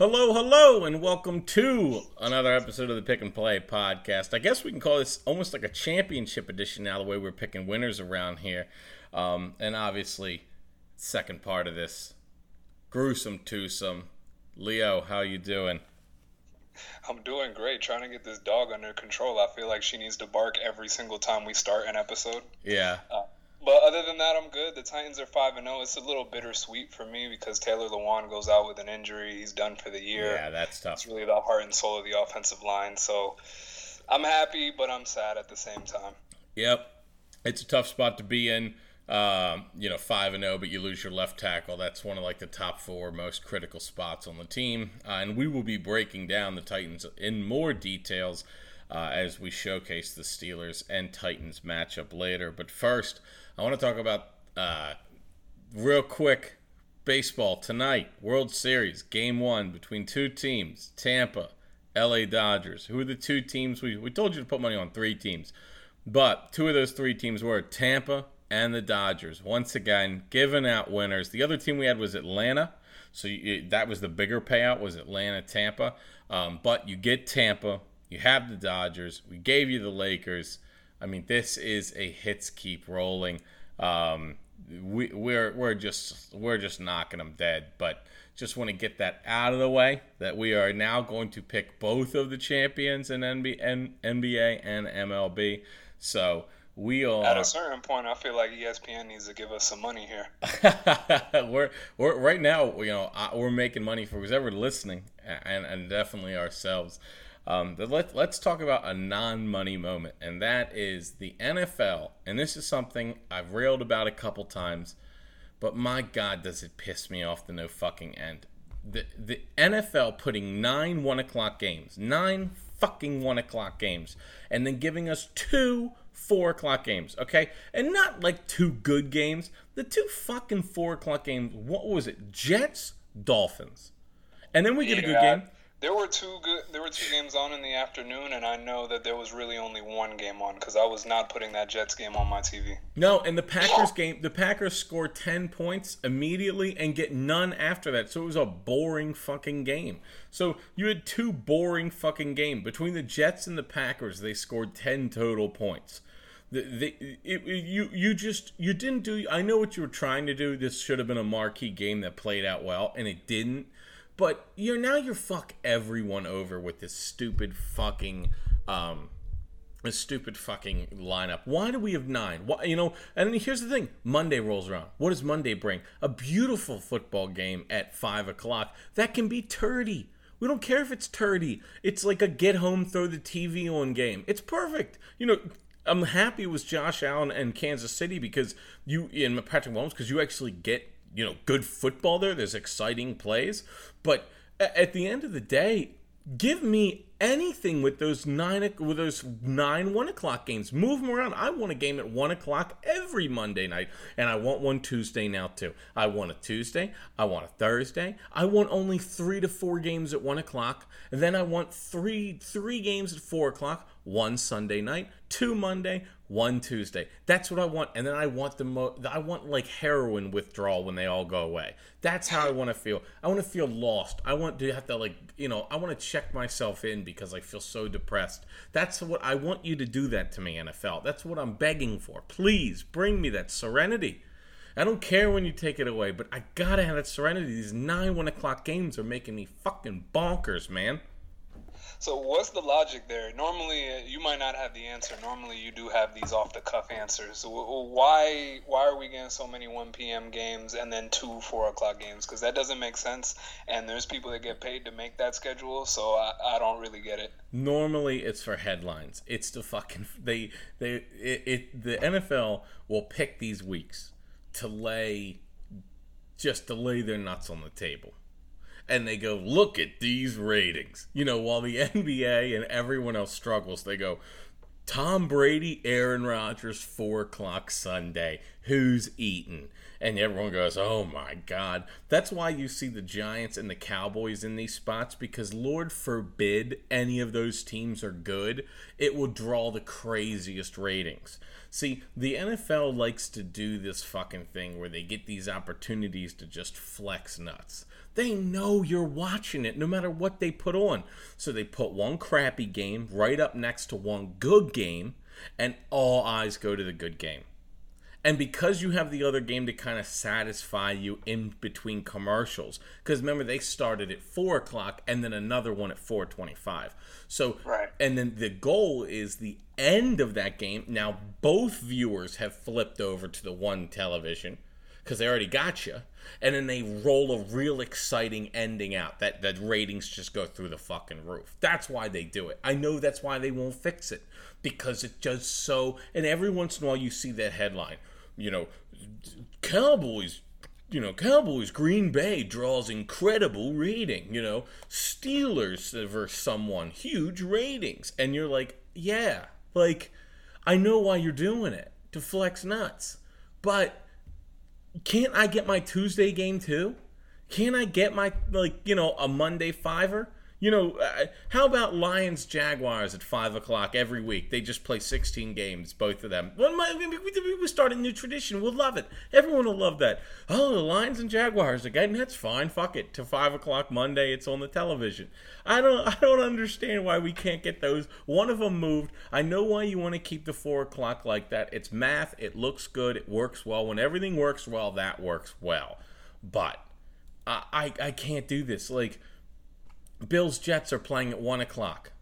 Hello, hello, and welcome to another episode of the Pick and Play podcast. I guess we can call this almost like a championship edition now, the way we're picking winners around here. Um, and obviously, second part of this gruesome twosome. Leo, how you doing? I'm doing great. Trying to get this dog under control. I feel like she needs to bark every single time we start an episode. Yeah. Uh, but other than that, I'm good. The Titans are five and zero. Oh. It's a little bittersweet for me because Taylor Lewan goes out with an injury. He's done for the year. Yeah, that's tough. It's really the heart and soul of the offensive line. So I'm happy, but I'm sad at the same time. Yep, it's a tough spot to be in. Um, you know, five and zero, oh, but you lose your left tackle. That's one of like the top four most critical spots on the team, uh, and we will be breaking down the Titans in more details uh, as we showcase the Steelers and Titans matchup later. But first, I want to talk about uh, real quick baseball tonight. World Series game one between two teams: Tampa, L.A. Dodgers. Who are the two teams we we told you to put money on three teams, but two of those three teams were Tampa and the Dodgers. Once again, giving out winners. The other team we had was Atlanta. So you, that was the bigger payout was Atlanta, Tampa. Um, but you get Tampa you have the Dodgers. We gave you the Lakers. I mean, this is a hits keep rolling. Um, we, we're we're just we're just knocking them dead. But just want to get that out of the way that we are now going to pick both of the champions in NBA, NBA and MLB. So we are at a certain point. I feel like ESPN needs to give us some money here. we're we're right now. You know, we're making money for whoever listening, and and definitely ourselves. Um, let, let's talk about a non money moment, and that is the NFL. And this is something I've railed about a couple times, but my God, does it piss me off to no fucking end. The, the NFL putting nine one o'clock games, nine fucking one o'clock games, and then giving us two four o'clock games, okay? And not like two good games, the two fucking four o'clock games. What was it? Jets, Dolphins. And then we get yeah. a good game there were two good. There were two games on in the afternoon, and I know that there was really only one game on because I was not putting that Jets game on my TV. No, and the Packers game, the Packers scored ten points immediately and get none after that. So it was a boring fucking game. So you had two boring fucking game between the Jets and the Packers. They scored ten total points. The, the, it, you you just you didn't do. I know what you were trying to do. This should have been a marquee game that played out well, and it didn't but you're now you're fuck everyone over with this stupid fucking um this stupid fucking lineup. Why do we have nine? Why, you know, and here's the thing: Monday rolls around. What does Monday bring? A beautiful football game at five o'clock that can be turdy. We don't care if it's turdy. It's like a get home, throw the TV on game. It's perfect. You know, I'm happy with Josh Allen and Kansas City because you and Patrick Mahomes because you actually get you know good football there. There's exciting plays, but at the end of the day, give me anything with those nine with those nine one o'clock games. Move them around. I want a game at one o'clock every Monday night, and I want one Tuesday now too. I want a Tuesday. I want a Thursday. I want only three to four games at one o'clock, and then I want three three games at four o'clock. One Sunday night, two Monday, one Tuesday. That's what I want, and then I want the mo- I want like heroin withdrawal when they all go away. That's how I want to feel. I want to feel lost. I want to have to like you know I want to check myself in because I feel so depressed. That's what I want you to do that to me, NFL. That's what I'm begging for. Please bring me that serenity. I don't care when you take it away, but I gotta have that serenity. These nine one o'clock games are making me fucking bonkers, man. So what's the logic there? Normally, uh, you might not have the answer. Normally, you do have these off the cuff answers. Why why are we getting so many 1 p.m. games and then two 4 o'clock games? Because that doesn't make sense. And there's people that get paid to make that schedule, so I, I don't really get it. Normally, it's for headlines. It's the fucking they they it, it the NFL will pick these weeks to lay just to lay their nuts on the table and they go, look at these ratings. You know, while the NBA and everyone else struggles, they go, Tom Brady, Aaron Rodgers, 4 o'clock Sunday. Who's eating? And everyone goes, oh my God. That's why you see the Giants and the Cowboys in these spots because, Lord forbid, any of those teams are good. It will draw the craziest ratings. See, the NFL likes to do this fucking thing where they get these opportunities to just flex nuts. They know you're watching it no matter what they put on. So they put one crappy game right up next to one good game, and all eyes go to the good game. And because you have the other game to kind of satisfy you in between commercials, because remember they started at four o'clock and then another one at four twenty-five. So, Right. and then the goal is the end of that game. Now both viewers have flipped over to the one television because they already got you, and then they roll a real exciting ending out. That that ratings just go through the fucking roof. That's why they do it. I know that's why they won't fix it because it does so. And every once in a while, you see that headline. You know, Cowboys. You know, Cowboys Green Bay draws incredible rating. You know, Steelers versus someone huge ratings, and you're like, yeah, like I know why you're doing it to flex nuts, but can't I get my Tuesday game too? Can't I get my like you know a Monday fiver? You know, uh, how about Lions Jaguars at five o'clock every week? They just play sixteen games, both of them. Well, my, we, we, start a new tradition. We'll love it. Everyone will love that. Oh, the Lions and Jaguars again. That's fine. Fuck it. To five o'clock Monday, it's on the television. I don't. I don't understand why we can't get those. One of them moved. I know why you want to keep the four o'clock like that. It's math. It looks good. It works well. When everything works well, that works well. But I, I, I can't do this. Like, Bills Jets are playing at one o'clock.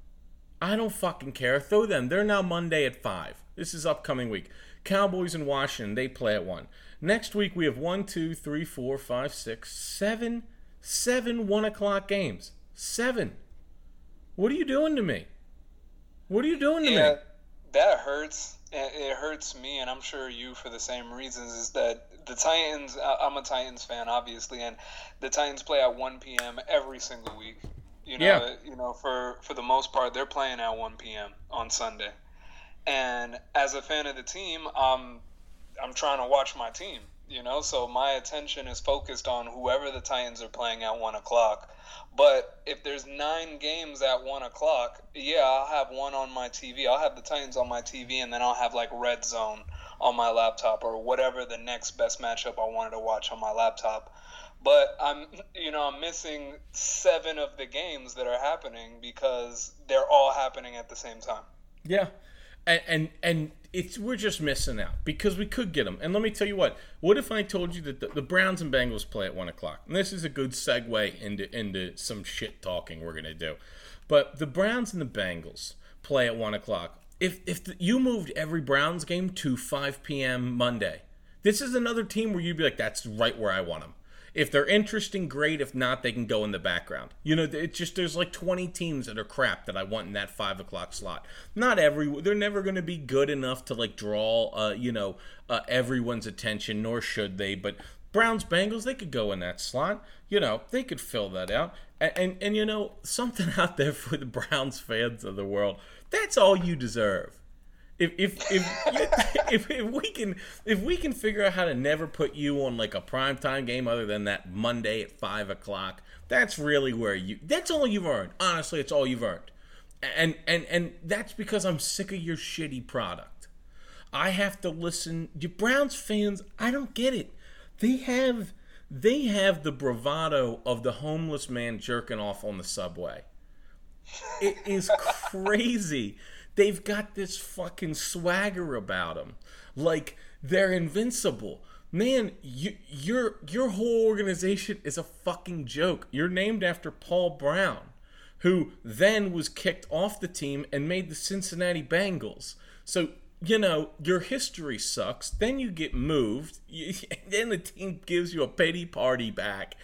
I don't fucking care. Throw them. They're now Monday at five. This is upcoming week. Cowboys in Washington. They play at one. Next week we have one, two, three, four, five, six, seven, seven one o'clock games. Seven. What are you doing to me? What are you doing to Yeah, me? that hurts. It hurts me, and I'm sure you for the same reasons. Is that the Titans? I'm a Titans fan, obviously, and the Titans play at 1 p.m. every single week. You know, Yeah. you know, for for the most part, they're playing at 1 p.m. on Sunday. And as a fan of the team, I'm I'm trying to watch my team. You know, so my attention is focused on whoever the Titans are playing at one o'clock. But if there's nine games at one o'clock, yeah, I'll have one on my TV. I'll have the Titans on my TV, and then I'll have like Red Zone on my laptop or whatever the next best matchup I wanted to watch on my laptop. But I'm, you know, I'm missing seven of the games that are happening because they're all happening at the same time. Yeah, and and and it's we're just missing out because we could get them. And let me tell you what. What if I told you that the, the Browns and Bengals play at one o'clock? And this is a good segue into into some shit talking we're gonna do. But the Browns and the Bengals play at one o'clock. If if the, you moved every Browns game to five p.m. Monday, this is another team where you'd be like, that's right where I want them. If they're interesting, great. If not, they can go in the background. You know, it's just there's like 20 teams that are crap that I want in that five o'clock slot. Not every, they're never going to be good enough to like draw, uh, you know, uh, everyone's attention, nor should they. But Browns, Bengals, they could go in that slot. You know, they could fill that out. And, and and you know, something out there for the Browns fans of the world. That's all you deserve if if if, if if we can if we can figure out how to never put you on like a primetime game other than that Monday at five o'clock, that's really where you that's all you've earned. Honestly, it's all you've earned. And and and that's because I'm sick of your shitty product. I have to listen you Browns fans, I don't get it. They have they have the bravado of the homeless man jerking off on the subway. It is crazy. They've got this fucking swagger about them. Like they're invincible. Man, you, your your whole organization is a fucking joke. You're named after Paul Brown, who then was kicked off the team and made the Cincinnati Bengals. So you know your history sucks. Then you get moved. You, then the team gives you a pity party back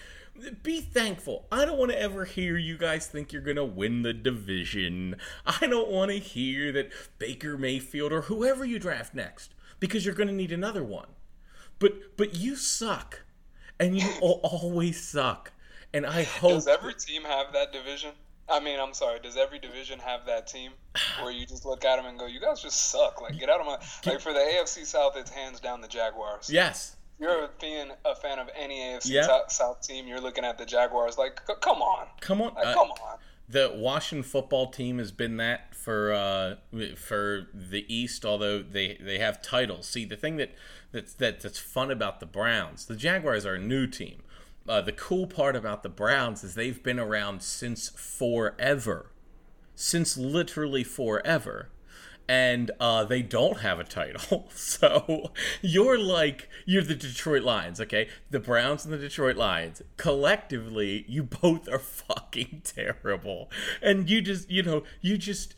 be thankful. I don't want to ever hear you guys think you're going to win the division. I don't want to hear that Baker Mayfield or whoever you draft next because you're going to need another one. But but you suck. And you al- always suck. And I hope Does every team have that division? I mean, I'm sorry. Does every division have that team where you just look at them and go, "You guys just suck"? Like, get out of my like for the AFC South, it's hands down the Jaguars. Yes. You're being a fan of any AFC Yeah. Sou- South team, you're looking at the Jaguars like, "C- come on, Come on. like, uh, come on. the Washington football team has been that for uh, for the East, although they, they have titles. See, the thing that that's that, that's fun about the Browns, the Jaguars are a new team, uh, the cool part about the Browns is they've been around since forever, since literally forever and uh, they don't have a title. So you're like you're the Detroit Lions, okay? The Browns and the Detroit Lions collectively, you both are fucking terrible, and you just you know you just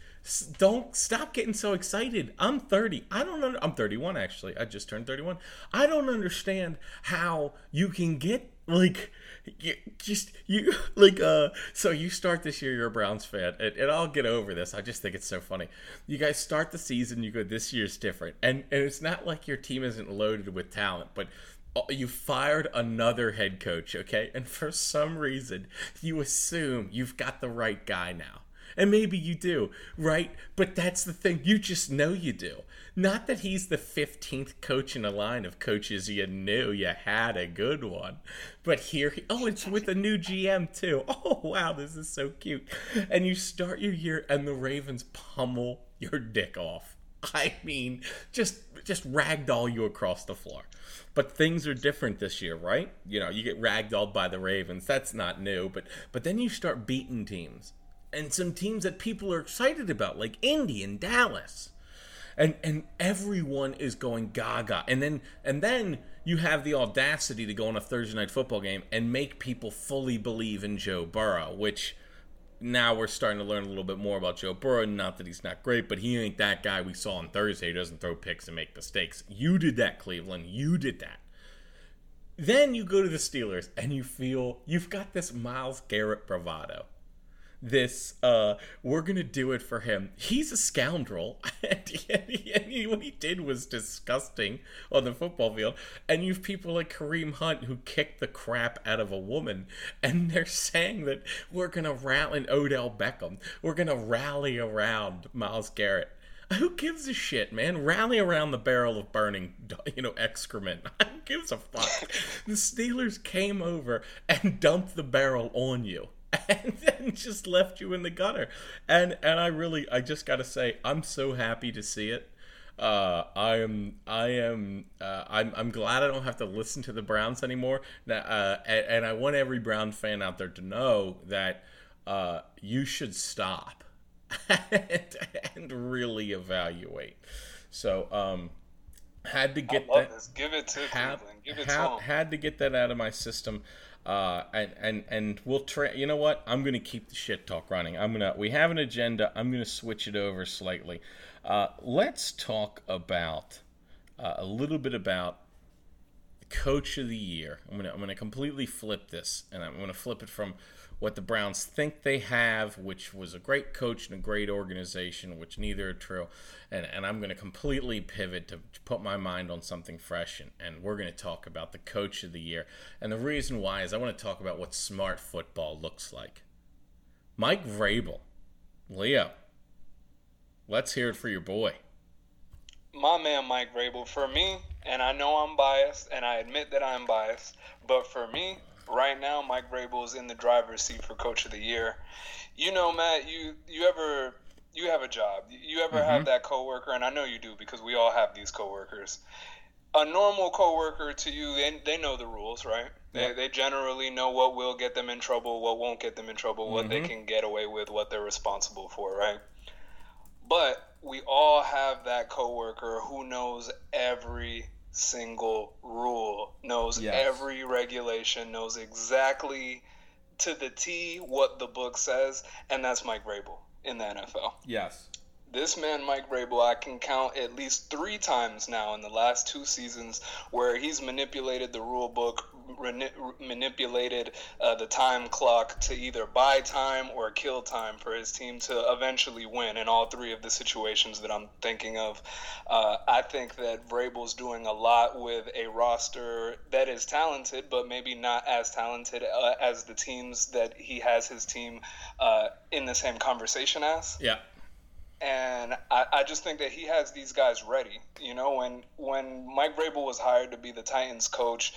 don't stop getting so excited. I'm 30. I don't know. I'm 31 actually. I just turned 31. I don't understand how you can get like you just you like uh so you start this year you're a browns fan and, and, i'll get over this i just think it's so funny. You guys start the season you go this year's different and and it's not like your team isn't loaded with talent but uh, you fired another head coach okay? And for some reason you assume you've got the right guy now and maybe you do right but that's the thing you just know you do not that he's the 15th coach in a line of coaches you knew you had a good one. But here, he, oh, it's with a new GM too. Oh, wow, this is so cute. And you start your year and the Ravens pummel your dick off. I mean, just just ragdoll you across the floor. But things are different this year, right? You know, you get ragdolled by the Ravens. That's not new, but but then you start beating teams. And some teams that people are excited about, like Indy and Dallas. And and everyone is going gaga. And then and then you have the audacity to go on a Thursday night football game and make people fully believe in Joe Burrow which now we're starting to learn a little bit more about Joe Burrow. Not that he's not great but he ain't that guy we saw on Thursday. Who doesn't throw picks and make mistakes. You did that Cleveland. You did that. Then you go to the Steelers and you feel you've got this Myles Garrett bravado this uh we're gonna do it for him he's a scoundrel and, he, and he, what he did was disgusting on the football field and you've people like kareem hunt who kicked the crap out of a woman and they're saying that we're gonna rally odell beckham we're gonna rally around myles garrett who gives a shit, man? Rally around the barrel of burning, you know, excrement. Who gives a fuck? the Steelers came over and dumped the barrel on you. and then just left you in the gutter. And and I really I just got to say I'm so happy to see it. Uh, I am I am uh, I'm I'm glad I don't have to listen to the Browns anymore. Uh, and, and, I want every Brown fan out there to know that uh, you should stop and, and really evaluate. So um, had to get that. This. Give it to have, Cleveland. Give it to Had to get that out of my system. Uh, and and and we'll try. You know what? I'm gonna keep the shit talk running. I'm gonna. We have an agenda. I'm gonna switch it over slightly. Uh, let's talk about uh, a little bit about the coach of the year. I'm gonna I'm gonna completely flip this, and I'm gonna flip it from what the Browns think they have, which was a great coach and a great organization, which neither are true. And, and I'm going to completely pivot to, to, put my mind on something fresh, and, and we're going to talk about the coach of the year. And the reason why is I want to talk about what smart football looks like. Mike Vrabel, Leo, let's hear it for your boy. My man, Mike Vrabel, for me, and I know I'm biased, and I admit that I'm biased, but for me, right now Mike Vrabel is in the driver's seat for Coach of the Year. You know, Matt, you you ever you have a job. You ever mm-hmm. have that coworker, and I know you do because we all have these coworkers. A normal coworker to you, they, they know the rules, right? They, they generally know what will get them in trouble, what won't get them in trouble, what mm-hmm. they can get away with, what they're responsible for, right? But we all have that coworker who knows every single rule, knows yes. every regulation, knows exactly to the T what the book says, and that's Mike Vrabel in the NFL. Yes. This man, Mike Vrabel, I can count at least three times now in the last two seasons where he's manipulated the rule book manipulated uh, the time clock to either buy time or kill time for his team to eventually win in all three of the situations that I'm thinking of. Uh, I think that Vrabel's doing a lot with a roster that is talented, but maybe not as talented uh, as the teams that he has his team uh, in the same conversation as. Yeah and I, I, just think that he has these guys ready. You know, when when Mike Vrabel was hired to be the Titans coach,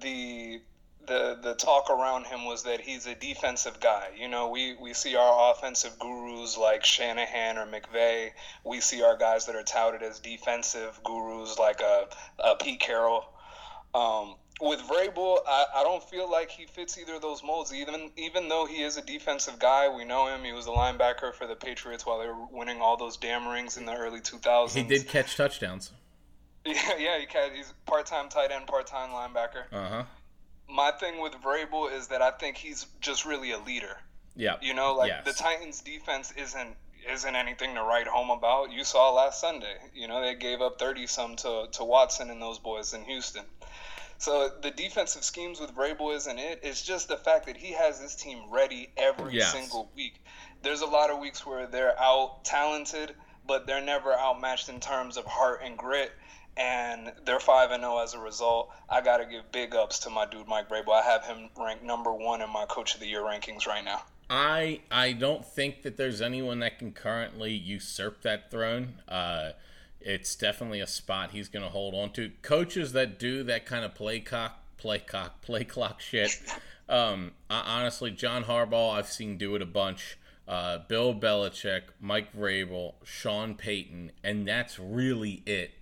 the the the talk around him was that he's a defensive guy. You know, we, we see our offensive gurus like Shanahan or McVay. We see our guys that are touted as defensive gurus like a, a Pete Carroll. Um, with Vrabel, I, I don't feel like he fits either of those molds. Even even though he is a defensive guy, we know him. He was a linebacker for the Patriots while they were winning all those damn rings in the early 2000s. He did catch touchdowns. Yeah, yeah, he can. He's part-time tight end, part-time linebacker. Uh huh. My thing with Vrabel is that I think he's just really a leader. Yeah. You know, like Yes. the Titans' defense isn't isn't anything to write home about. You saw last Sunday. You know, they gave up thirty some to to Watson and those boys in Houston. So the defensive schemes with Vrabel isn't it. It's just the fact that he has this team ready every Yes. single week. There's a lot of weeks where they're out talented, but they're never outmatched in terms of heart and grit. And they're five and zero as a result. I got to give big ups to my dude Mike Vrabel. I have him ranked number one in my Coach of the Year rankings right now. I I don't think that there's anyone that can currently usurp that throne. Uh, it's definitely a spot he's going to hold on to. Coaches that do that kind of play cock, play cock, play clock shit. Um, I, honestly, John Harbaugh, I've seen do it a bunch. Uh, Bill Belichick, Mike Vrabel, Sean Payton, and that's really it.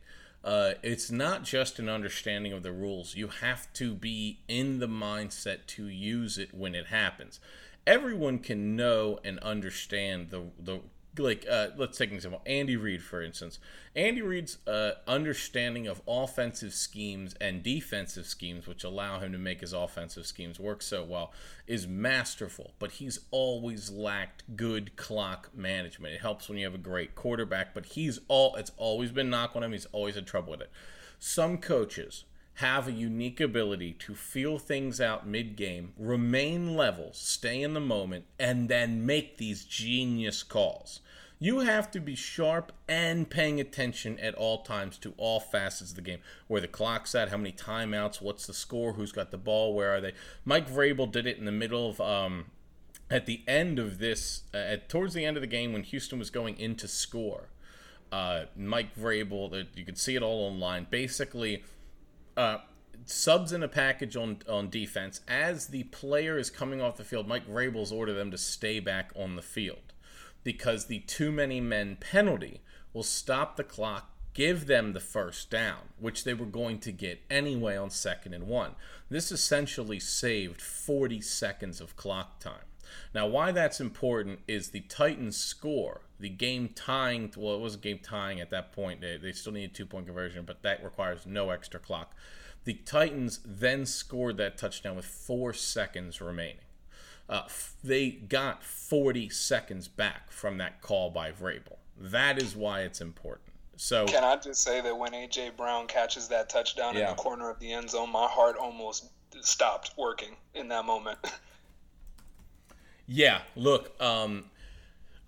Uh, it's not just an understanding of the rules. You have to be in the mindset to use it when it happens. Everyone can know and understand the the like. Uh, let's take an example. Andy Reid, for instance. Andy Reid's uh, understanding of offensive schemes and defensive schemes, which allow him to make his offensive schemes work so well, is masterful. But he's always lacked good clock management. It helps when you have a great quarterback, but he's all. It's always been knock on him. He's always had trouble with it. Some coaches have a unique ability to feel things out mid game, remain level, stay in the moment, and then make these genius calls. You have to be sharp and paying attention at all times to all facets of the game. Where the clock's at, how many timeouts, what's the score, who's got the ball, where are they? Mike Vrabel did it in the middle of um, at the end of this, uh, at, towards the end of the game when Houston was going into score. Uh, Mike Vrabel, that you can see it all online. Basically, uh, subs in a package on on defense as the player is coming off the field. Mike Vrabel's order them to stay back on the field because the too many men penalty will stop the clock, give them the first down, which they were going to get anyway on second and one. This essentially saved 40 seconds of clock time. Now, why that's important is the Titans score, the game tying, well, it was a game tying at that point. They, they still need a two point conversion, but that requires no extra clock. The Titans then scored that touchdown with four seconds remaining. Uh, f- they got 40 seconds back from that call by Vrabel. That is why it's important. So, Can I just say that when AJ Brown catches that touchdown in the corner of the end zone, my heart almost stopped working in that moment. Yeah, look, um,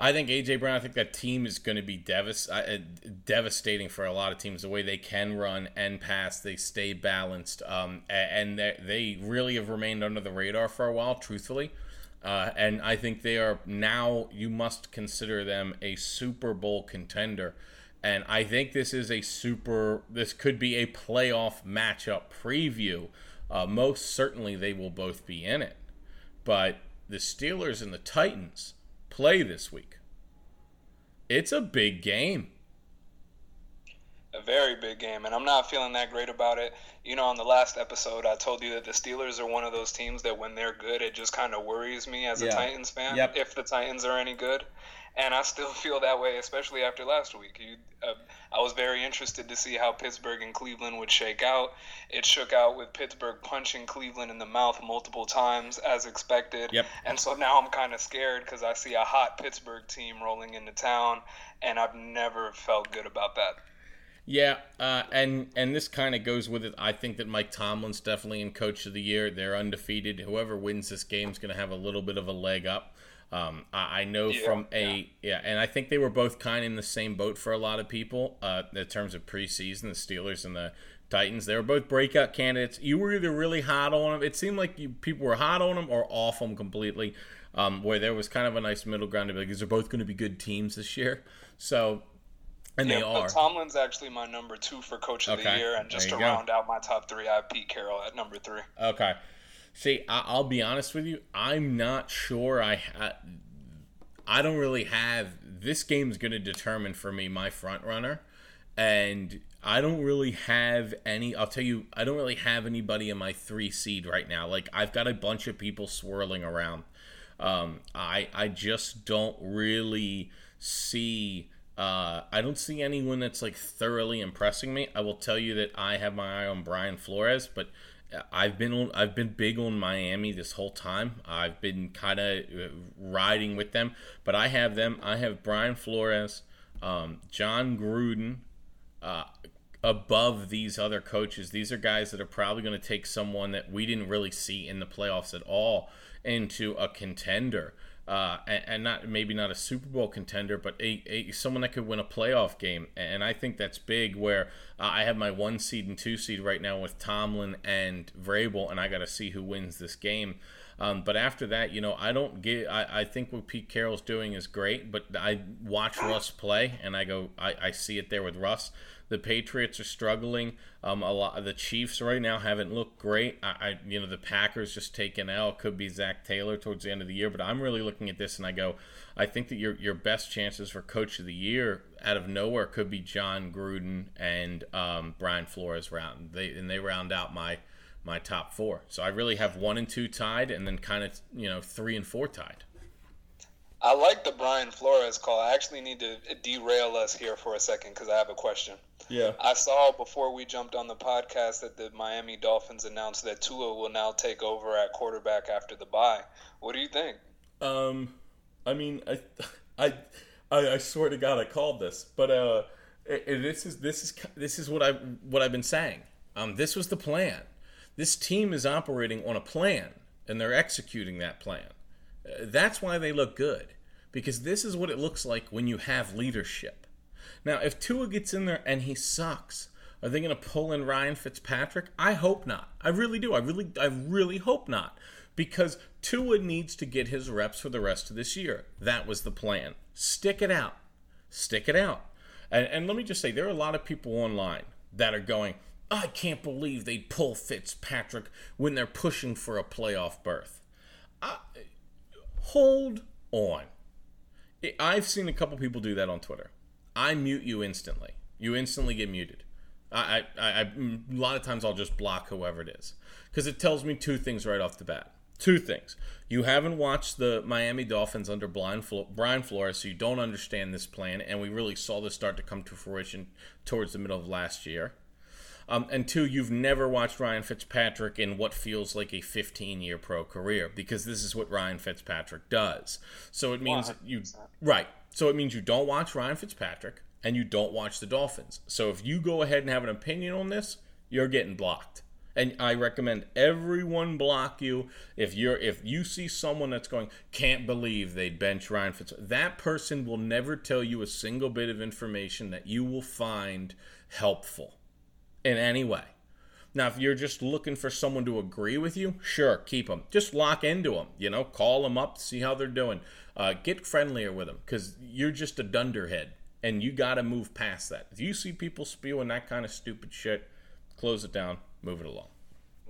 I think AJ Brown. I think that team is going to be uh, devastating for a lot of teams. The way they can run and pass, they stay balanced, um, and they, they really have remained under the radar for a while. Truthfully, uh, and I think they are now. You must consider them a Super Bowl contender. And I think this is a super. This could be a playoff matchup preview. Uh, most certainly, they will both be in it but the Steelers and the Titans play this week. It's a big game. a very big game, and I'm not feeling that great about it. You know, on the last episode, I told you that the Steelers are one of those teams that when they're good, it just kind of worries me as a Yeah. Titans fan. Yep. If the Titans are any good, and I still feel that way, especially after last week. You, uh, I was very interested to see how Pittsburgh and Cleveland would shake out. It shook out with Pittsburgh punching Cleveland in the mouth multiple times, as expected. Yep. And so now I'm kind of scared because I see a hot Pittsburgh team rolling into town, and I've never felt good about that. Yeah, uh, and and this kind of goes with it. I think that Mike Tomlin's definitely in Coach of the Year. They're undefeated. Whoever wins this game is going to have a little bit of a leg up. Um, I, I know Yeah, from a yeah. and I think they were both kind of in the same boat for a lot of people uh, in terms of preseason. The Steelers and the Titans, they were both breakout candidates. You were either really hot on them. It seemed like you, people were hot on them or off them completely. Um, where there was kind of a nice middle ground to be like, because they're both going to be good teams this year. So, and they are. Tomlin's actually my number two for coach of the year, and just to go. round out my top three, I have Pete Carroll at number three. Okay. See, I- I'll be honest with you. I'm not sure. I ha- I don't really have. This game's going to determine for me my front runner, and I don't really have any. I'll tell you, I don't really have anybody in my three seed right now. Like I've got a bunch of people swirling around. Um, I I just don't really see. Uh, I don't see anyone that's like thoroughly impressing me. I will tell you that I have my eye on Brian Flores, but I've been on, I've been big on Miami this whole time. I've been kind of uh, riding with them, but I have them. I have Brian Flores, um, Jon Gruden, uh, above these other coaches. These are guys that are probably going to take someone that we didn't really see in the playoffs at all into a contender uh, and, and, not maybe not a Super Bowl contender, but a, a, someone that could win a playoff game. And I think that's big. Where uh, I have my one seed and two seed right now with Tomlin and Vrabel, and I got to see who wins this game. Um, but after that, you know, I don't get. I, I think what Pete Carroll's doing is great, but I watch Russ play, and I go, I, I see it there with Russ. The Patriots are struggling. Um, a lot of the Chiefs right now haven't looked great. I, I you know, the Packers just taken out. Could be Zac Taylor towards the end of the year, but I'm really looking at this and I go, I think that your your best chances for Coach of the Year out of nowhere could be Jon Gruden and um, Brian Flores round. They and they round out my my top four. So I really have one and two tied, and then kind of you know three and four tied. I like the Brian Flores call. I actually need to derail us here for a second because I have a question. Yeah. I saw before we jumped on the podcast that the Miami Dolphins announced that Tua will now take over at quarterback after the bye. What do you think? Um, I mean, I, I, I, I swear to God, I called this, but uh, it, it, this is this is this is what I what I've been saying. Um, this was the plan. This team is operating on a plan, and they're executing that plan. Uh, that's why they look good, because this is what it looks like when you have leadership. Now, if Tua gets in there and he sucks, are they going to pull in Ryan Fitzpatrick? I hope not. I really do. I really, I really hope not, because Tua needs to get his reps for the rest of this year. That was the plan. Stick it out. Stick it out. And, and let me just say, there are a lot of people online that are going, I can't believe they pull Fitzpatrick when they're pushing for a playoff berth. I, hold on. I've seen a couple people do that on Twitter. I mute you instantly. You instantly get muted. I, I, I, a lot of times I'll just block whoever it is because it tells me two things right off the bat. Two things. You haven't watched the Miami Dolphins under Brian Flores, so you don't understand this plan, and we really saw this start to come to fruition towards the middle of last year. Um, and two, you've never watched Ryan Fitzpatrick in what feels like a 15 year pro career because this is what Ryan Fitzpatrick does. So it means 100%. you, right. So it means you don't watch Ryan Fitzpatrick and you don't watch the Dolphins. So if you go ahead and have an opinion on this, you're getting blocked. And I recommend everyone block you if you're if you see someone that's going can't believe they bench Ryan Fitzpatrick. That person will never tell you a single bit of information that you will find helpful in any way. Now, if you're just looking for someone to agree with you, sure, keep them. Just lock into them. You know, call them up, see how they're doing. Uh, get friendlier with them because you're just a dunderhead, and you got to move past that. If you see people spewing that kind of stupid shit, close it down, move it along.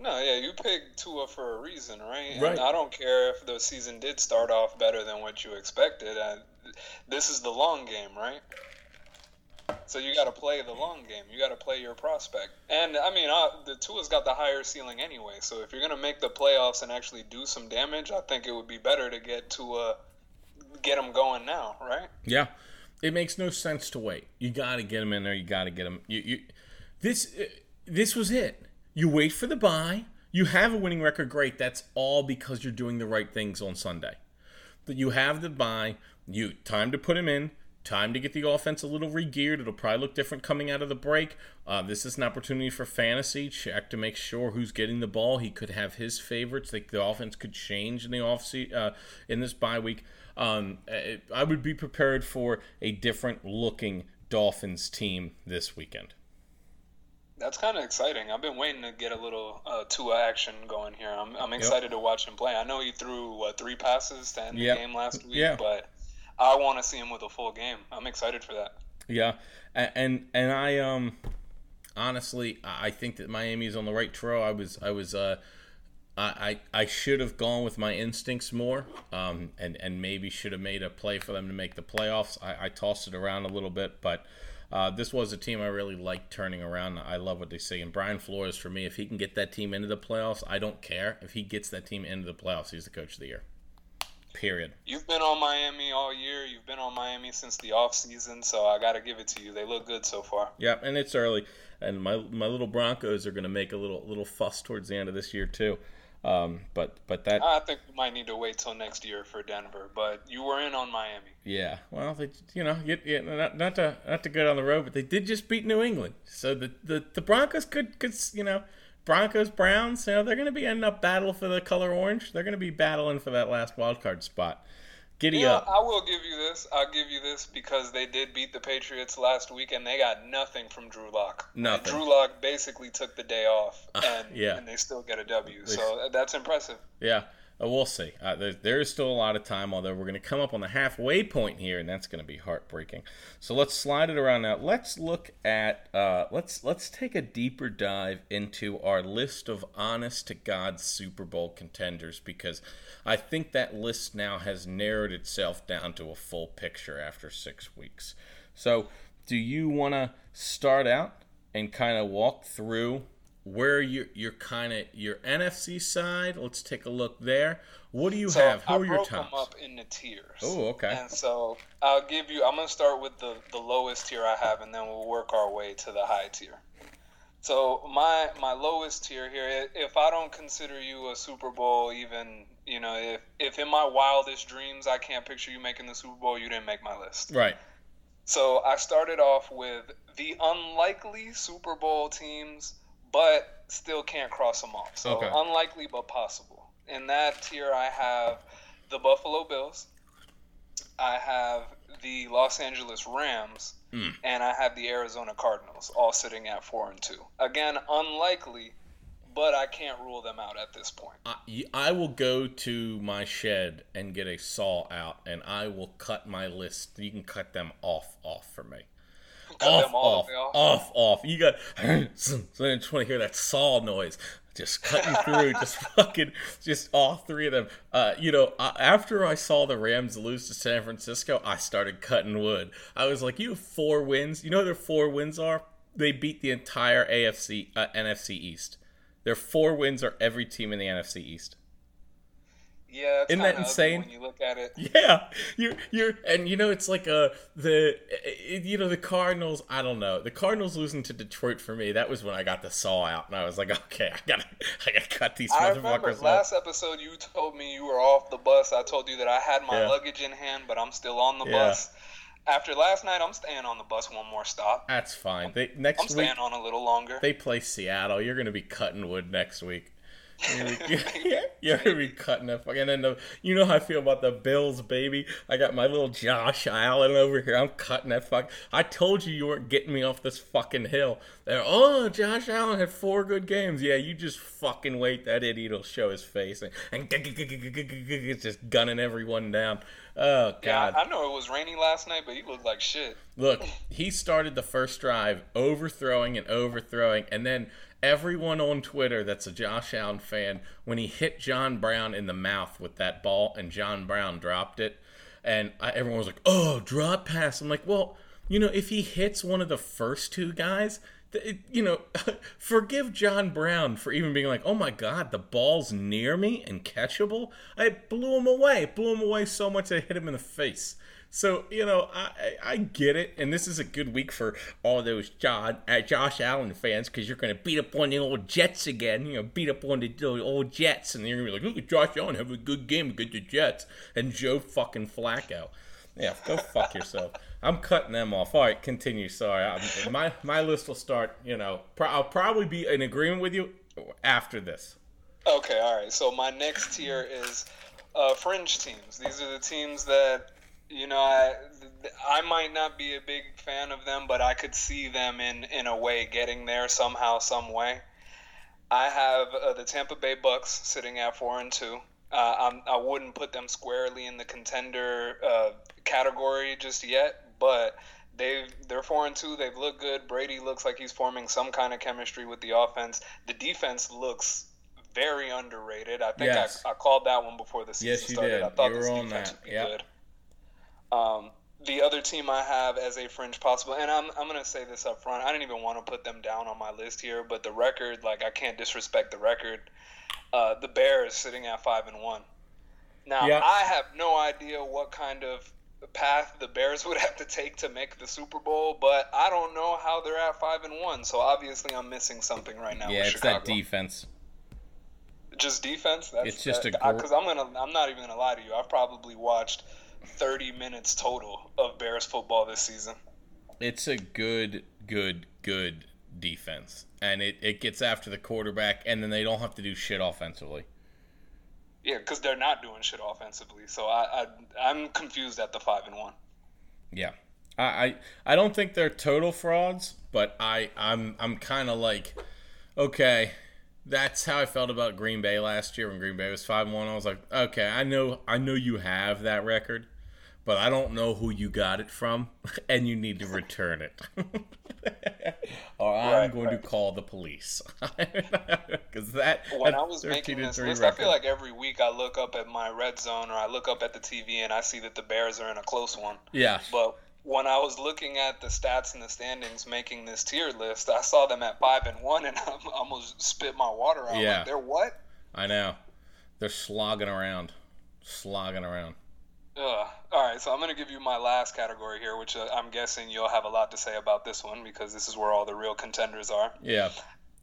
No, yeah, you picked Tua for a reason, right? Right. And I don't care if the season did start off better than what you expected. Uh, this is the long game, right? So you got to play the long game. You got to play your prospect. And I mean, the Tua's got the higher ceiling anyway. So if you're gonna make the playoffs and actually do some damage, I think it would be better to get to get him going now, right? Yeah, it makes no sense to wait. You got to get him in there. You got to get him. You, you, this, this was it. You wait for the bye. You have a winning record. Great. That's all because you're doing the right things on Sunday. That you have the bye. You time to put him in Time to get the offense a little regeared. It'll probably look different coming out of the break. Uh, this is an opportunity for fantasy. Check to make sure who's getting the ball. He could have his favorites. The, the offense could change in the off uh, in this bye week. Um, I would be prepared for a different looking Dolphins team this weekend. That's kind of exciting. I've been waiting to get a little uh, Tua action going here. I'm, I'm excited yep. to watch him play. I know he threw what three passes to end yep. the game last week, yeah. but I want to see him with a full game. I'm excited for that. Yeah, and and I um honestly I think that Miami is on the right trail. I was I was uh I, I should have gone with my instincts more, um, and and maybe should have made a play for them to make the playoffs. I, I tossed it around a little bit, but Uh, this was a team I really liked turning around. I love what they say. And Brian Flores, for me, if he can get that team into the playoffs, I don't care. If he gets that team into the playoffs, he's the coach of the year. Period. You've been on Miami all year. You've been on Miami since the off season, so I got to give it to you. They look good so far. Yeah, and it's early, and my my little Broncos are going to make a little little fuss towards the end of this year too. Um, but but that I think we might need to wait till next year for Denver. But you were in on Miami. Yeah, well, they you know you, you, not not to not to go down the road, but they did just beat New England, so the the, the Broncos could could you know Broncos Browns, you know they're going to be ending up battle for the color orange. They're going to be battling for that last wild card spot. Giddy yeah, up. I will give you this. I'll give you this because they did beat the Patriots last week and they got nothing from Drew Lock. Nothing. Drew Lock basically took the day off and, Uh, yeah. and they still get a W. So that's impressive. Yeah, uh, we'll see. Uh, there, there is still a lot of time, although we're going to come up on the halfway point here, and that's going to be heartbreaking. So let's slide it around now. Let's look at uh, let's let's take a deeper dive into our list of honest to god Super Bowl contenders because I think that list now has narrowed itself down to a full picture after six weeks. So, do you want to start out and kind of walk through? Where you're, you're kind of your NFC side. Let's take a look there. What do you So have? Who I are your broke them up into tiers. Oh, okay. And so I'll give you. I'm gonna start with the the lowest tier I have, and then we'll work our way to the high tier. So my my lowest tier here, if I don't consider you a Super Bowl, even you know, if if in my wildest dreams I can't picture you making the Super Bowl, you didn't make my list. Right. So I started off with the unlikely Super Bowl teams, but still can't cross them off. So Okay. unlikely but possible. In that tier, I have the Buffalo Bills. I have the Los Angeles Rams, Mm. and I have the Arizona Cardinals, all sitting at four and two. Again, unlikely, but I can't rule them out at this point. I, I will go to my shed and get a saw out, and I will cut my list. You can cut them off, off for me. Off, off, off. off, off. You got. So I just want to hear that saw noise. Just cutting through, just fucking, just all three of them. Uh, you know, uh, after I saw the Rams lose to San Francisco, I started cutting wood. I was like, "You have four wins. You know what their four wins are? They beat the entire AFC, uh, NFC East. Their four wins are every team in the NFC East. Yeah, it's Isn't that insane? when you look at it? Yeah, you're you're and you know it's like uh the uh, you know the Cardinals. I don't know the Cardinals losing to Detroit for me. That was when I got the saw out and I was like, okay, I gotta I gotta cut these I motherfuckers off. last episode you told me you were off the bus. I told you that I had my Yeah. luggage in hand, but I'm still on the Yeah. bus. After last night, I'm staying on the bus one more stop. That's fine. They next I'm week staying on a little longer. they play Seattle. You're gonna be cutting wood next week. You're gonna be, you're gonna be cutting that fucking. And then you know how I feel about the Bills, baby. I got my little Josh Allen over here. I'm cutting that fuck. I told you you weren't getting me off this fucking hill. They're, oh, Josh Allen had four good games. Yeah, you just fucking wait. That idiot will show his face and, and it's just gunning everyone down. Oh yeah, god. I know it was raining last night, but he looked like shit. Look, he started the first drive overthrowing and overthrowing, and then everyone on Twitter that's a Josh Allen fan, when he hit John Brown in the mouth with that ball and John Brown dropped it, and I, everyone was like, oh, drop pass. I'm like, well, you know, if he hits one of the first two guys, it, you know, forgive John Brown for even being like, oh my God, the ball's near me and catchable. I blew him away. Blew him away so much I hit him in the face. So you know, I I get it, and this is a good week for all those John uh, Josh Allen fans because you're going to beat up on the old Jets again. You know, beat up on the, the old Jets, and you're going to be like, look at Josh Allen have a good game against the Jets, and Joe fucking Flacco. Yeah, go fuck yourself. I'm cutting them off. All right, continue. Sorry, I'm, my my list will start. You know, pro- I'll probably be in agreement with you after this. Okay, all right. So my next tier is uh, fringe teams. These are the teams that you know I I might not be a big fan of them, but I could see them in in a way getting there somehow, some way. I have uh, the Tampa Bay Bucks sitting at four and two. Uh, I wouldn't put them squarely in the contender uh, category just yet, but they've they're four and two. They've looked good. Brady looks like he's forming some kind of chemistry with the offense. The defense looks very underrated. I think Yes. I, I called that one before the season Yes, you started. did. I thought You this defense that. would be Yep. good. Um, the other team I have as a fringe possible, and I'm I'm gonna say this up front. I didn't even want to put them down on my list here, but the record, like I can't disrespect the record. Uh, the Bears sitting at five and one. Now Yeah. I have no idea what kind of path the Bears would have to take to make the Super Bowl, but I don't know how they're at five and one. So obviously I'm missing something right now. yeah, it's Chicago. that defense. Just defense. That's, It's just a because gr- I'm gonna. I'm not even gonna lie to you. I've probably watched 30 minutes total of Bears football this season. It's a good, good, good defense, and it, it gets after the quarterback, and then they don't have to do shit offensively. Yeah, because they're not doing shit offensively. So I, I I'm confused at the five and one. Yeah, I I, I don't think they're total frauds, but I I'm I'm kind of like, okay, that's how I felt about Green Bay last year when Green Bay was five and one. I was like, okay, I know I know you have that record, but I don't know who you got it from, and you need to return it. or I'm Right, going right. to call the police because that When I was making this list, I feel like every week I look up at my red zone or I look up at the TV and I see that the Bears are in a close one. yeah, But when I was looking at the stats and the standings making this tier list, I saw them at five and one, and I almost spit my water out. Yeah. Like, they're what? I know they're slogging around, slogging around. Ugh. All right, so I'm going to give you my last category here, which uh, I'm guessing you'll have a lot to say about this one because this is where all the real contenders are. Yeah.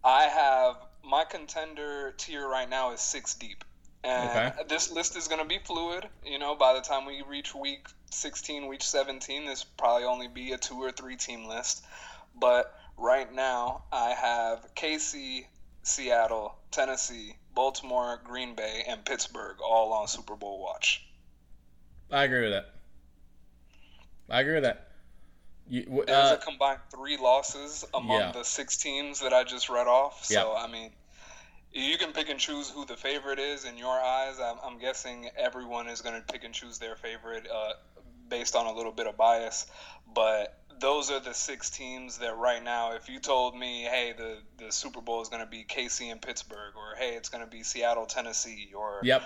I have my contender tier right now is six deep. And Okay. this list is going to be fluid. You know, by the time we reach week 16, week 17, this probably only be a two or three team list. But right now, I have KC, Seattle, Tennessee, Baltimore, Green Bay, and Pittsburgh all on Super Bowl watch. I agree with that. I agree with that. You, w- There's uh, a combined three losses among yeah. the six teams that I just read off. So Yeah. I mean, you can pick and choose who the favorite is in your eyes. I'm, I'm guessing everyone is going to pick and choose their favorite uh, based on a little bit of bias. But those are the six teams that right now, if you told me, hey, the the Super Bowl is going to be KC and Pittsburgh, or hey, it's going to be Seattle, Tennessee, or yep.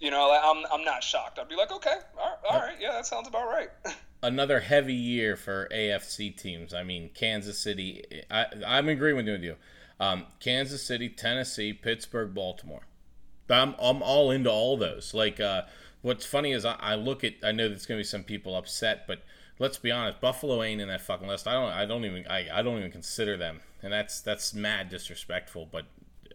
You know, like, I'm I'm not shocked. I'd be like, okay, all right, all right yeah, that sounds about right. Another heavy year for AFC teams. I mean, Kansas City. I, I'm agreeing with you. Um, Kansas City, Tennessee, Pittsburgh, Baltimore. I'm I'm all into all those. Like, uh, what's funny is I, I look at. I know there's gonna be some people upset, but let's be honest. Buffalo ain't in that fucking list. I don't. I don't even. I, I don't even consider them, and that's that's mad disrespectful. But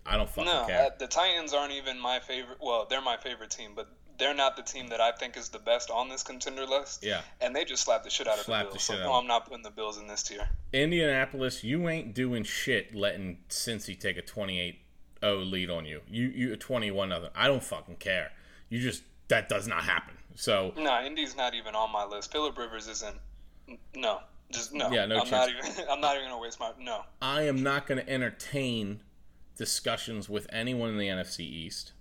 I don't fucking No, care. uh, the Titans aren't even my favorite. Well, they're my favorite team, but they're not the team that I think is the best on this contender list. Yeah. And they just slapped the shit out of Slapped the the Bills. shit so no, I'm not putting the Bills in this tier. Indianapolis, you ain't doing shit letting Cincy take a 28-0 lead on you. You you 21 nothing. I don't fucking care. You just that does not happen. So No, Indy's not even on my list. Philip Rivers isn't. No, just no. Yeah, no I'm not even. I'm not even gonna waste my. No. I am not going to entertain discussions with anyone in the NFC East.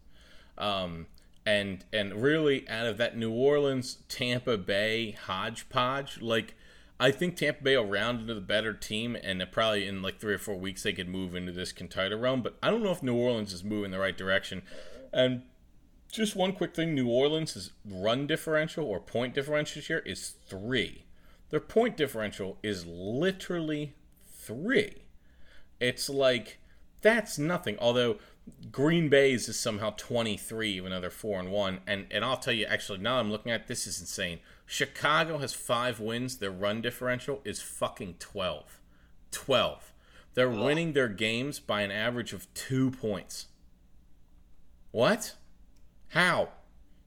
Um, and and really, out of that New Orleans Tampa Bay hodgepodge, like I think Tampa Bay will round into the better team, and probably in like three or four weeks they could move into this contender realm. But I don't know if New Orleans is moving the right direction. And just one quick thing: New Orleans' run differential or point differential here is three. Their point differential is literally three. It's like that's nothing. Although Green Bay's is somehow 23, even though they're four and one. And and I'll tell you, actually, now I'm looking at this is insane. Chicago has five wins. Their run differential is fucking 12. 12. They're winning their games by an average of two points. What? How?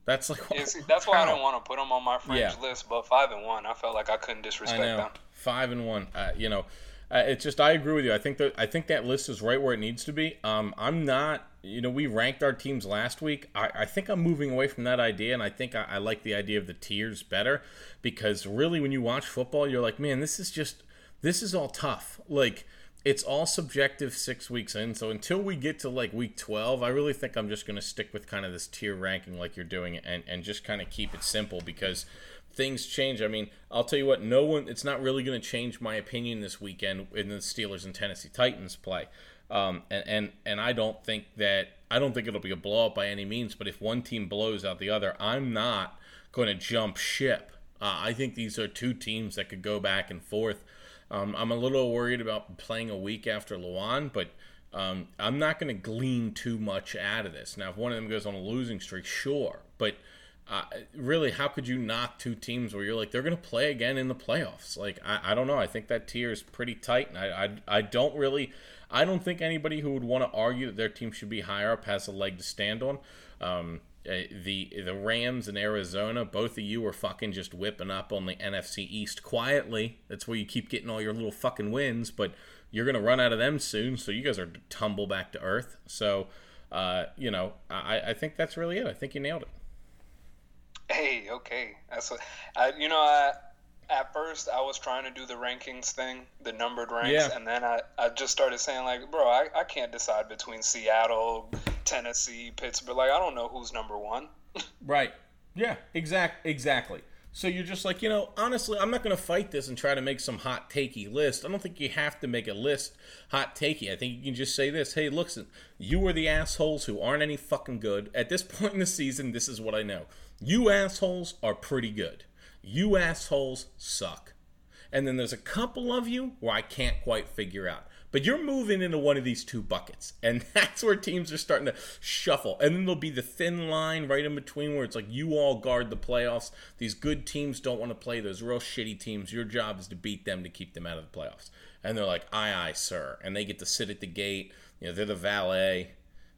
That's like Yeah, see, that's why I how? don't want to put them on my fringe Yeah. list. But five and one, I felt like I couldn't I disrespect know them. five and one. Uh, you know, it's just I agree with you. I think that I think that list is right where it needs to be. Um, I'm not. You know, we ranked our teams last week. I, I think I'm moving away from that idea, and I think I, I like the idea of the tiers better because really, when you watch football, you're like, man, this is just this is all tough. Like it's all subjective six weeks in. So until we get to like week 12, I really think I'm just going to stick with kind of this tier ranking like you're doing and, and just kind of keep it simple because things change. I mean, I'll tell you what, no one, it's not really going to change my opinion this weekend in the Steelers and Tennessee Titans play. Um, and, and, and I don't think that, I don't think it'll be a blowout by any means, but if one team blows out the other, I'm not going to jump ship Uh, I think these are two teams that could go back and forth. Um, I'm a little worried about playing a week after Luan, but um, I'm not going to glean too much out of this. Now, if one of them goes on a losing streak, sure, but uh, really, how could you knock two teams where you're like they're going to play again in the playoffs? Like, I, I don't know. I think that tier is pretty tight, and I, I, I don't really, I don't think anybody who would want to argue that their team should be higher up has a leg to stand on. Um, uh, the the Rams and Arizona, both of you are fucking just whipping up on the NFC East quietly. That's where you keep getting all your little fucking wins, but you're gonna run out of them soon. So you guys are tumble back to earth. So, uh, you know, I, I think that's really it. I think you nailed it. Hey, okay, that's what I. You know, I at first I was trying to do the rankings thing, the numbered ranks, yeah. and then I, I just started saying like, bro, I, I can't decide between Seattle, Tennessee, Pittsburgh. Like I don't know who's number one. right. Yeah. Exact. Exactly. So you're just like, you know, honestly, I'm not going to fight this and try to make some hot takey list. I don't think you have to make a list hot takey. I think you can just say this: Hey, listen, you are the assholes who aren't any fucking good at this point in the season. This is what I know. You assholes are pretty good you assholes suck. And then there's a couple of you where I can't quite figure out. But you're moving into one of these two buckets. And that's where teams are starting to shuffle. And then there'll be the thin line right in between where it's like you all guard the playoffs. These good teams don't want to play those real shitty teams. Your job is to beat them to keep them out of the playoffs. And they're like, aye, aye, sir. And they get to sit at the gate. You know, they're the valet.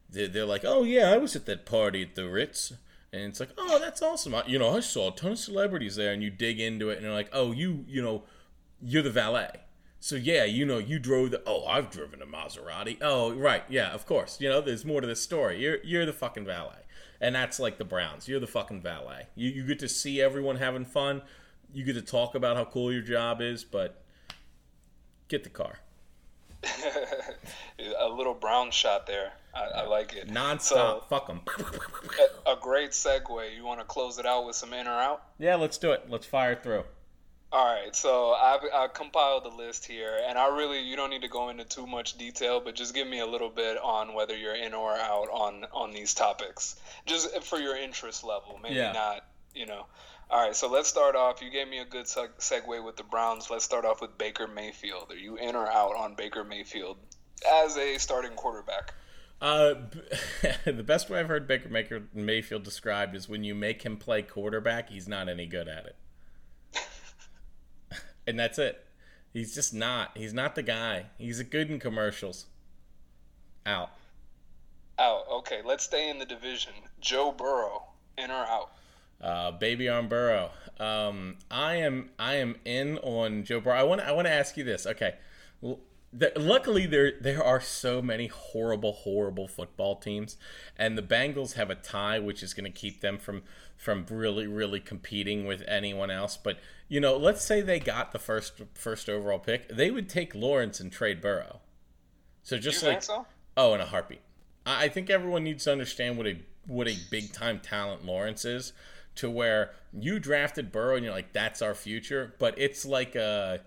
They're, they're like, oh, yeah, I was at that party at the Ritz and it's like, oh, that's awesome. I, you know, I saw a ton of celebrities there, and you dig into it, and you're like, oh, you, you know, you're the valet. So yeah, you know, you drove the. Oh, I've driven a Maserati. Oh, right, yeah, of course. You know, there's more to the story. You're you're the fucking valet, and that's like the Browns. You're the fucking valet. You you get to see everyone having fun. You get to talk about how cool your job is, but get the car. a little brown shot there. I, I like it. Nonstop. So, Fuck them. a, a great segue. You want to close it out with some in or out? Yeah, let's do it. Let's fire through. All right, so I've, i compiled the list here, and I really you don't need to go into too much detail, but just give me a little bit on whether you're in or out on on these topics, just for your interest level. Maybe yeah. not, you know. All right, so let's start off. You gave me a good seg- segue with the Browns. Let's start off with Baker Mayfield. Are you in or out on Baker Mayfield as a starting quarterback? Uh, the best way I've heard Baker Maker Mayfield described is when you make him play quarterback, he's not any good at it, and that's it. He's just not. He's not the guy. He's a good in commercials. Out. Out. Okay, let's stay in the division. Joe Burrow, in or out? Uh, baby on Burrow. Um, I am. I am in on Joe Burrow. I want. I want to ask you this. Okay the, luckily there there are so many horrible horrible football teams and the Bengals have a tie which is going to keep them from from really really competing with anyone else but you know let's say they got the first first overall pick they would take Lawrence and trade Burrow so just you like so? oh in a heartbeat I, I think everyone needs to understand what a what a big time talent Lawrence is to where you drafted Burrow and you're like that's our future but it's like a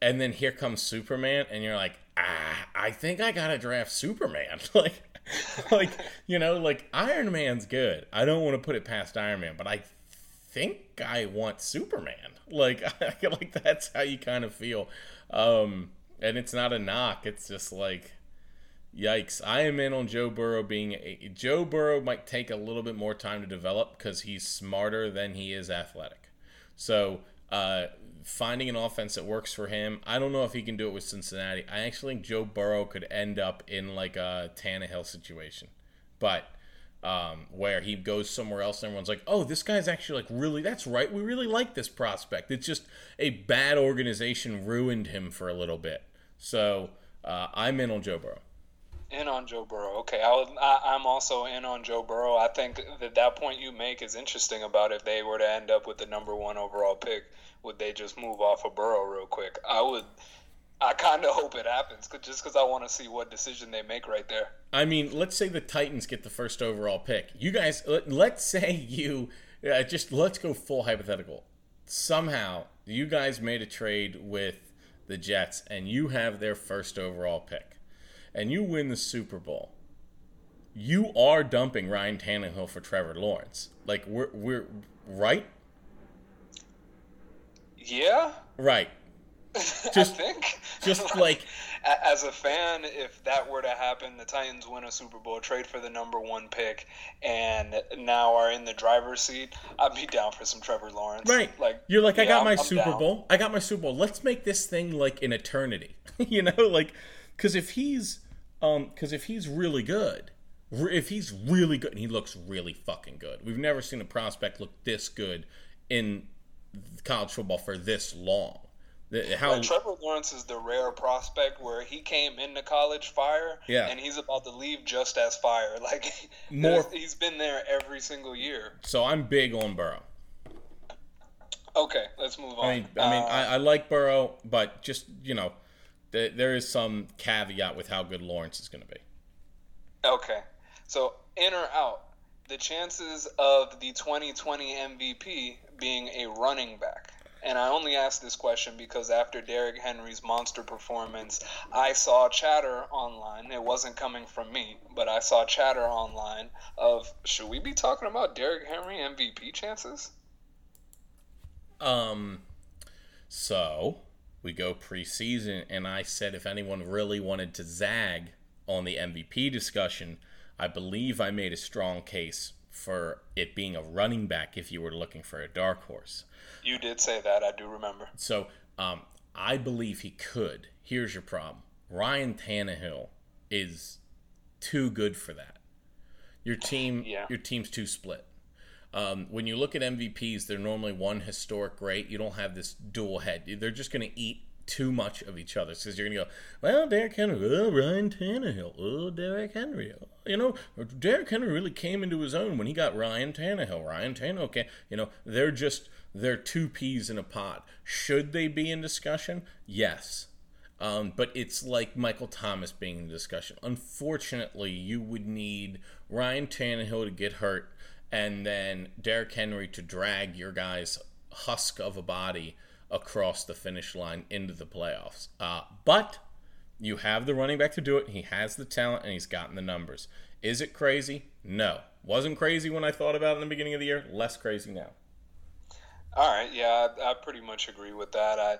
and then here comes Superman, and you're like, ah, I think I gotta draft Superman. like, like you know, like Iron Man's good. I don't want to put it past Iron Man, but I think I want Superman. Like, I feel like that's how you kind of feel. Um, and it's not a knock. It's just like, yikes. I am in on Joe Burrow being a, Joe Burrow might take a little bit more time to develop because he's smarter than he is athletic. So uh, finding an offense that works for him. I don't know if he can do it with Cincinnati. I actually think Joe Burrow could end up in like a Tannehill situation, but um, where he goes somewhere else and everyone's like, "Oh, this guy's actually like really. That's right. We really like this prospect. It's just a bad organization ruined him for a little bit." So uh, I'm in on Joe Burrow. In on Joe Burrow. Okay, I I, am also in on Joe Burrow. I think that that point you make is interesting about if they were to end up with the number one overall pick would they just move off of Burrow real quick? I would. I kind of hope it happens, cause, just because I want to see what decision they make right there. I mean, let's say the Titans get the first overall pick. You guys, let's say you uh, just let's go full hypothetical. Somehow, you guys made a trade with the Jets, and you have their first overall pick, and you win the Super Bowl. You are dumping Ryan Tannehill for Trevor Lawrence. Like we're we're right Yeah. Right. Just think. Just like as a fan, if that were to happen, the Titans win a Super Bowl, trade for the number one pick, and now are in the driver's seat, I'd be down for some Trevor Lawrence. Right. Like you're like, I got my I'm Super down. Bowl. I got my Super Bowl. Let's make this thing like an eternity. you know, like because if he's um because if he's really good, if he's really good, and he looks really fucking good. We've never seen a prospect look this good in college football for this long. How Like, Trevor Lawrence is the rare prospect where he came into college fire, Yeah. and he's about to leave just as fire. Like More- he's been there every single year. so I'm big on Burrow. Okay, let's move on. I mean, I mean, Uh, I, I like Burrow, but just you know, th- there is some caveat with how good Lawrence is going to be. Okay. So, in or out, the chances of the 2020 MVP being a running back. And I only ask this question because after Derrick Henry's monster performance, I saw chatter online. It wasn't coming from me, but I saw chatter online of should we be talking about Derrick Henry MVP chances? Um, so we go preseason, and I said if anyone really wanted to zag on the MVP discussion, I believe I made a strong case for it being a running back if you were looking for a dark horse. You did say that, I do remember. So um, I believe he could. Here's your problem Ryan Tannehill is too good for that. Your team, Yeah. your team's too split. Um, when you look at MVPs, they're normally one historic great. You don't have this dual head. They're just going to eat too much of each other because you're going to go, well, Derrick Henry, oh, Ryan Tannehill, oh, Derrick Henry. You know, Derrick Henry really came into his own when he got Ryan Tannehill. Ryan Tannehill, okay. You know, they're just, they're two peas in a pod. Should they be in discussion? Yes. Um, but it's like Michael Thomas being in discussion. Unfortunately, you would need Ryan Tannehill to get hurt and then Derrick Henry to drag your guy's husk of a body across the finish line into the playoffs. Uh, but you have the running back to do it. He has the talent and he's gotten the numbers. Is it crazy? No. Wasn't crazy when I thought about it in the beginning of the year. Less crazy now. All right, yeah, I, I pretty much agree with that. I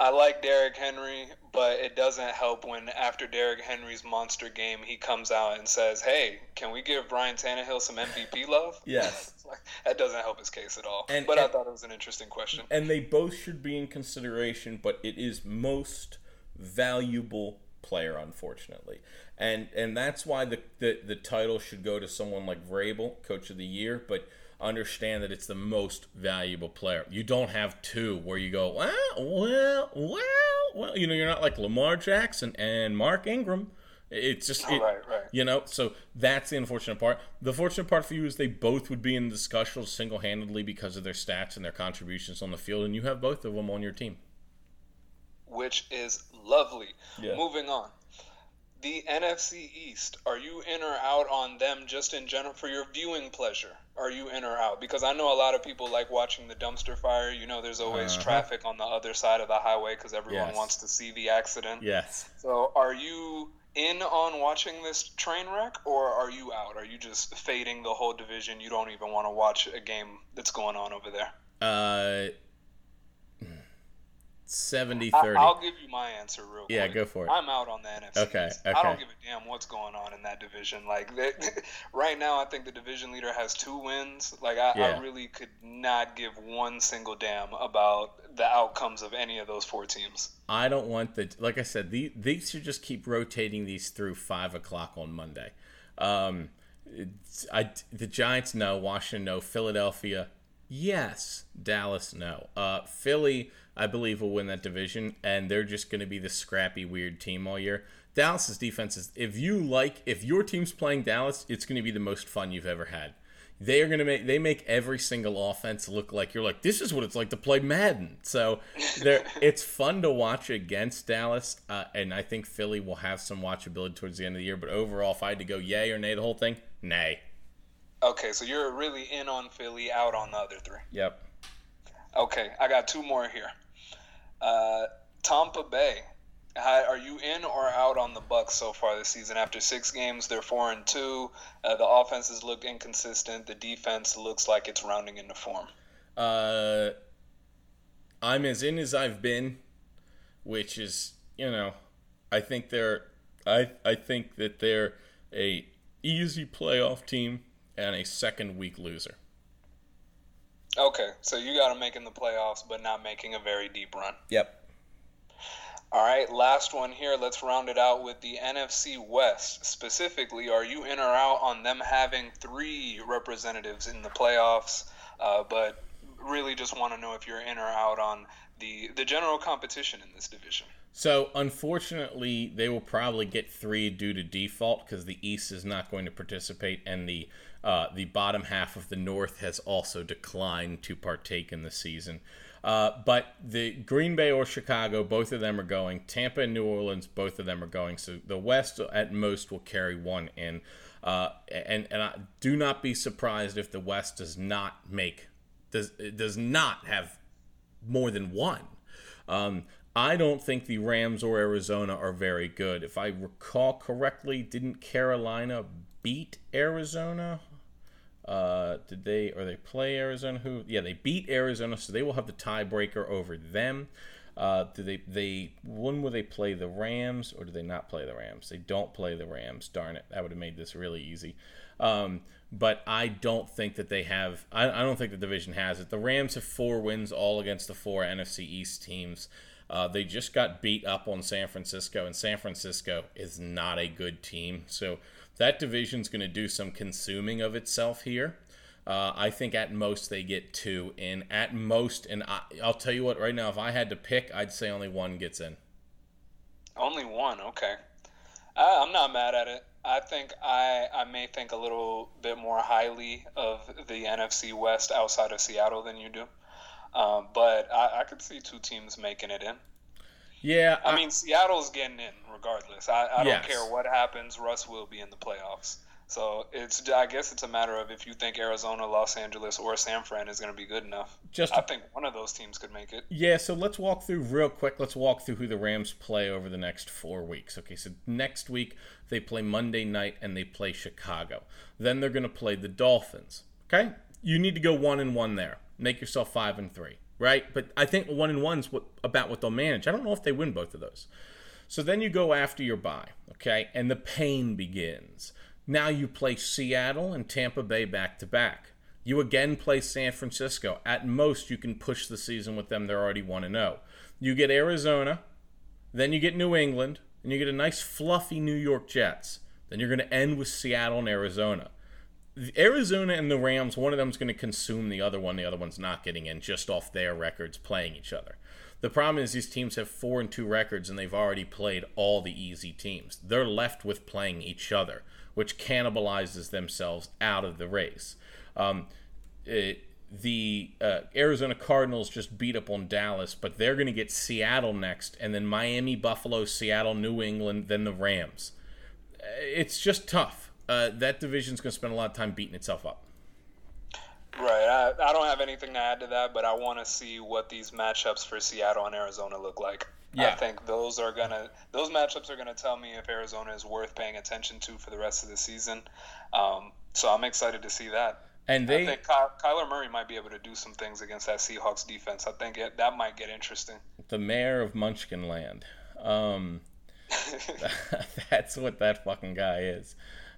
I like Derrick Henry, but it doesn't help when after Derrick Henry's monster game, he comes out and says, "Hey, can we give Ryan Tannehill some MVP love?" Yes. Like, that doesn't help his case at all. And- but I thought it was an interesting question. and they both should be in consideration, but it is most valuable player, unfortunately, and and that's why the the, the title should go to someone like Vrabel, Coach of the Year, but understand that it's the most valuable player. You don't have two where you go, well, well, well, well, you know, you're not like Lamar Jackson and Mark Ingram. It's just oh, it, Right, right. you know, so that's the unfortunate part. The fortunate part for you is they both would be in the discussion single handedly because of their stats and their contributions on the field, and you have both of them on your team. which is lovely. Yeah. Moving on. The NFC East, are you in or out on them just in general for your viewing pleasure? Are you in or out? Because I know a lot of people like watching the dumpster fire. You know, there's always Uh-huh. traffic on the other side of the highway because everyone Yes. wants to see the accident. Yes. So, are you in on watching this train wreck, or are you out? Are you just fading the whole division? You don't even want to watch a game that's going on over there? Uh, 70 I, 30. I'll give you my answer real quick. Yeah, go for it. I'm out on the NFC. Okay, East. I don't give a damn what's going on in that division. Like they, right now, I think the division leader has two wins. Like I, Yeah. I really could not give one single damn about the outcomes of any of those four teams. I don't want the like I said. The, these should just keep rotating these through five o'clock on Monday. Um, I the Giants no, Washington no, Philadelphia yes, Dallas no. Uh, Philly I believe will win that division, and they're just going to be the scrappy weird team all year. Dallas's defense is if you like if your team's playing Dallas, it's going to be the most fun you've ever had. They are going to make they make every single offense look like you're like this is what it's like to play Madden. So there it's fun to watch against Dallas, uh, and I think Philly will have some watchability towards the end of the year. But overall, if I had to go yay or nay the whole thing, nay. Okay, so you're really in on Philly, out on the other three. Yep. Okay, I got two more here. Uh, Tampa Bay. How, are you in or out on the Bucs so far this season? After six games, they're four and two. Uh, the offenses look inconsistent. The defense looks like it's rounding into form. Uh, I'm as in as I've been, which is you know, I think they're I I think that they're a easy playoff team and a second week loser. Okay, so you got them making the playoffs, but not making a very deep run. Yep. All right, last one here. Let's round it out with the NFC West. Specifically, are you in or out on them having three representatives in the playoffs? Uh, but really, just want to know if you're in or out on the the general competition in this division. So, unfortunately, they will probably get three due to default because the East is not going to participate, and the uh, the bottom half of the North has also declined to partake in the season. Uh, but the Green Bay or Chicago, both of them are going. Tampa and New Orleans, both of them are going. So the West at most will carry one in. Uh, and and I, do not be surprised if the West does not make does does not have more than one. Um, I don't think the Rams or Arizona are very good. If I recall correctly, didn't Carolina beat Arizona? Uh, did they or they play Arizona? Who? Yeah, they beat Arizona, so they will have the tiebreaker over them. Uh, do they they when will they play the Rams or do they not play the Rams? They don't play the Rams. Darn it, that would have made this really easy. Um, but I don't think that they have. I, I, don't think the division has it. The Rams have four wins, all against the four NFC East teams. Uh, they just got beat up on San Francisco, and San Francisco is not a good team. So that division's going to do some consuming of itself here. Uh, I think at most they get two and At most, and I, will tell you what, right now, if I had to pick, I'd say only one gets in. Only one, okay. I, I'm not mad at it. I think I I may think a little bit more highly of the NFC West outside of Seattle than you do, um, but I, I could see two teams making it in. Yeah, I, I mean Seattle's getting in regardless. I, I yes. don't care what happens. Russ will be in the playoffs. So it's I guess it's a matter of if you think Arizona, Los Angeles, or San Fran is going to be good enough. Just I think one of those teams could make it. Yeah. So let's walk through real quick. Let's walk through who the Rams play over the next four weeks. Okay. So next week they play Monday night and they play Chicago. Then they're going to play the Dolphins. Okay. You need to go one and one there. Make yourself five and three. Right. But I think one and one's what about what they'll manage. I don't know if they win both of those. So then you go after your bye, okay? And the pain begins. Now you play Seattle and Tampa Bay back to back. You again play San Francisco. At most, you can push the season with them. They're already 1 0. You get Arizona, then you get New England, and you get a nice fluffy New York Jets. Then you're going to end with Seattle and Arizona. Arizona and the Rams, one of them is going to consume the other one. The other one's not getting in just off their records playing each other. The problem is these teams have four and two records and they've already played all the easy teams. They're left with playing each other, which cannibalizes themselves out of the race. Um, it, the uh, Arizona Cardinals just beat up on Dallas, but they're going to get Seattle next, and then Miami, Buffalo, Seattle, New England, then the Rams. It's just tough. Uh, that division's going to spend a lot of time beating itself up. Right. I, I don't have anything to add to that, but I want to see what these matchups for Seattle and Arizona look like. Yeah. I think those are gonna those matchups are gonna tell me if Arizona is worth paying attention to for the rest of the season. Um, so I'm excited to see that. And they, I think Ky- Kyler Murray might be able to do some things against that Seahawks defense. I think it, that might get interesting. The mayor of Munchkinland. Um, that's what that fucking guy is.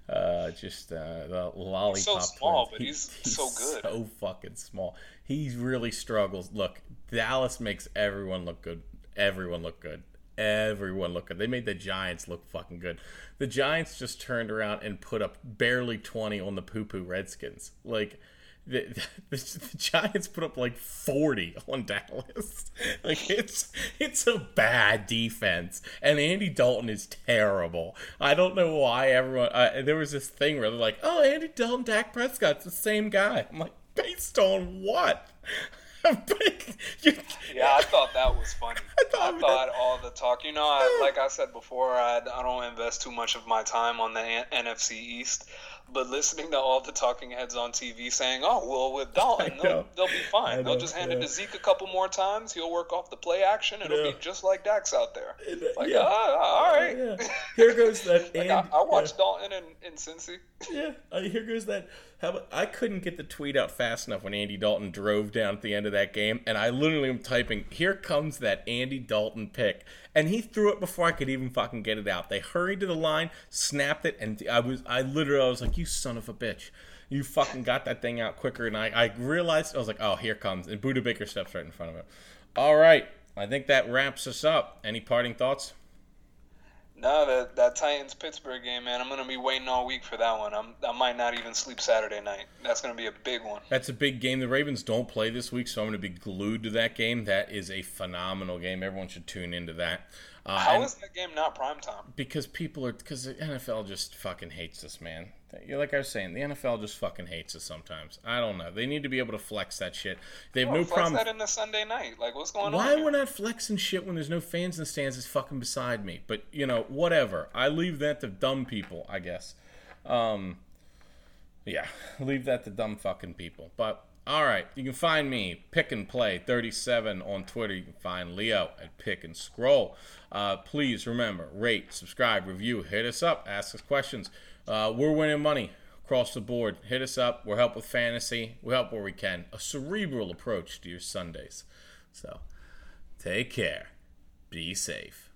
Uh, just uh, the lollipop. He's so small, but he's, he's, so good. So fucking small. He really struggles. Look, Dallas makes everyone look good. Everyone look good. Everyone look good. They made the Giants look fucking good. The Giants just turned around and put up barely twenty on the poo poo Redskins. Like the, the, the, Giants put up like 40 on Dallas. Like it's it's a bad defense, and Andy Dalton is terrible. I don't know why everyone. Uh, there was this thing where they're like, "Oh, Andy Dalton, Dak Prescott's the same guy." I'm like, based on what? yeah, I thought that was funny. I thought I thought all the talk. You know, I, like I said before, I, I don't invest too much of my time on the NFC East. But listening to all the talking heads on TV saying, "Oh, well, with Dalton, they'll, they'll, be fine. They'll just hand yeah. it to Zeke a couple more times. He'll work off the play action. It'll yeah. be just like Dak's out there." Like, yeah. Uh, all right. Yeah. Here goes that. like I, I, watched Dalton in, in Cincy. Yeah. Uh, here goes that. How about, I couldn't get the tweet out fast enough when Andy Dalton drove down at the end of that game, and I literally am typing, "Here comes that Andy Dalton pick," and he threw it before I could even fucking get it out. They hurried to the line, snapped it, and I was, I literally, I was like, "You son of a bitch." You fucking got that thing out quicker, and I, I realized I was like, "Oh, here comes!" And Budda Baker steps right in front of it. All right, I think that wraps us up. Any parting thoughts? No, that that Titans Pittsburgh game, man. I'm gonna be waiting all week for that one. I'm I might not even sleep Saturday night. That's gonna be a big one. That's a big game. The Ravens don't play this week, so I'm gonna be glued to that game. That is a phenomenal game. Everyone should tune into that. Uh, How is that game not prime time? Because people are because the NFL just fucking hates this man. Like I was saying, the NFL just fucking hates us sometimes. I don't know. They need to be able to flex that shit. They have well, no flex problem. that in the Sunday night. Like, what's going Why on? Why we're not flexing shit when there's no fans in the stands is fucking beside me. But you know, whatever. I leave that to dumb people, I guess. Um, yeah, leave that to dumb fucking people. But all right, you can find me pick and play 37 on Twitter. You can find Leo at pick and scroll. Uh, please remember, rate, subscribe, review, hit us up, ask us questions. Uh, we're winning money across the board. Hit us up. We'll help with fantasy. We'll help where we can. A cerebral approach to your Sundays. So take care. Be safe.